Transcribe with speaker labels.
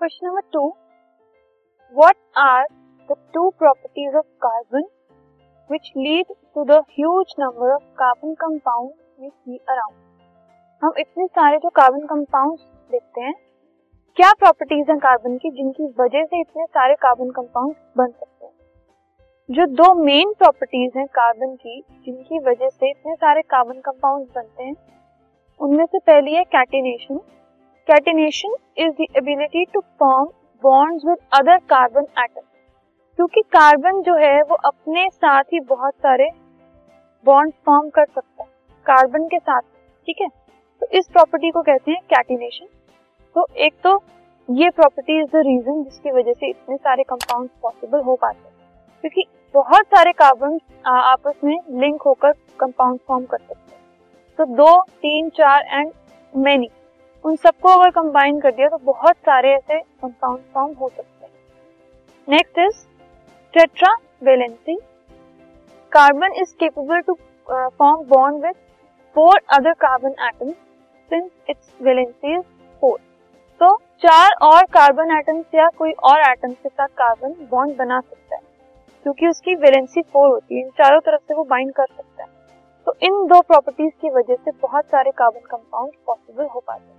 Speaker 1: Number two. What are the two properties of carbon which lead to the huge number of carbon compounds we see around? हम इतने सारे जो carbon compounds देखते हैं, क्या properties हैं कार्बन की जिनकी वजह से इतने सारे कार्बन कंपाउंड बन सकते हैं जो दो मेन प्रॉपर्टीज़ हैं कार्बन की, जिनकी वजह से इतने सारे कार्बन कंपाउंड बनते हैं, उनमें से पहली है catenation catenation is the ability to form bonds with other carbon atom क्योंकि कार्बन जो है, वो अपने साथ ही बहुत सारे बॉन्ड फॉर्म कर सकता है कार्बन के साथ, ठीक है? तो इस प्रॉपर्टी को कहते हैं कैटिनेशन तो एक तो ये प्रॉपर्टी इज़ द रीजन जिसकी वजह से इतने सारे कंपाउंड पॉसिबल हो पाते हैं। क्योंकि बहुत सारे कार्बन आपस में लिंक होकर कंपाउंड फॉर्म कर सकते हैं। तो दो, तीन, चार एंड मेनी उन सबको अगर कंबाइन कर दिया तो बहुत सारे ऐसे कंपाउंड फॉर्म हो सकते हैं। Next is tetravalency carbon is capable to form bond with four other carbon atoms since its valency is four तो चार और कार्बन एटम्स या कोई और एटम्स के साथ कार्बन बॉन्ड बना सकता है, क्योंकि उसकी वेलेंसी फोर होती है। इन चारों तरफ़ से वो बाइंड कर सकता है। तो इन दो प्रॉपर्टीज़ की वजह से बहुत सारे कार्बन कंपाउंड पॉसिबल हो पाते हैं।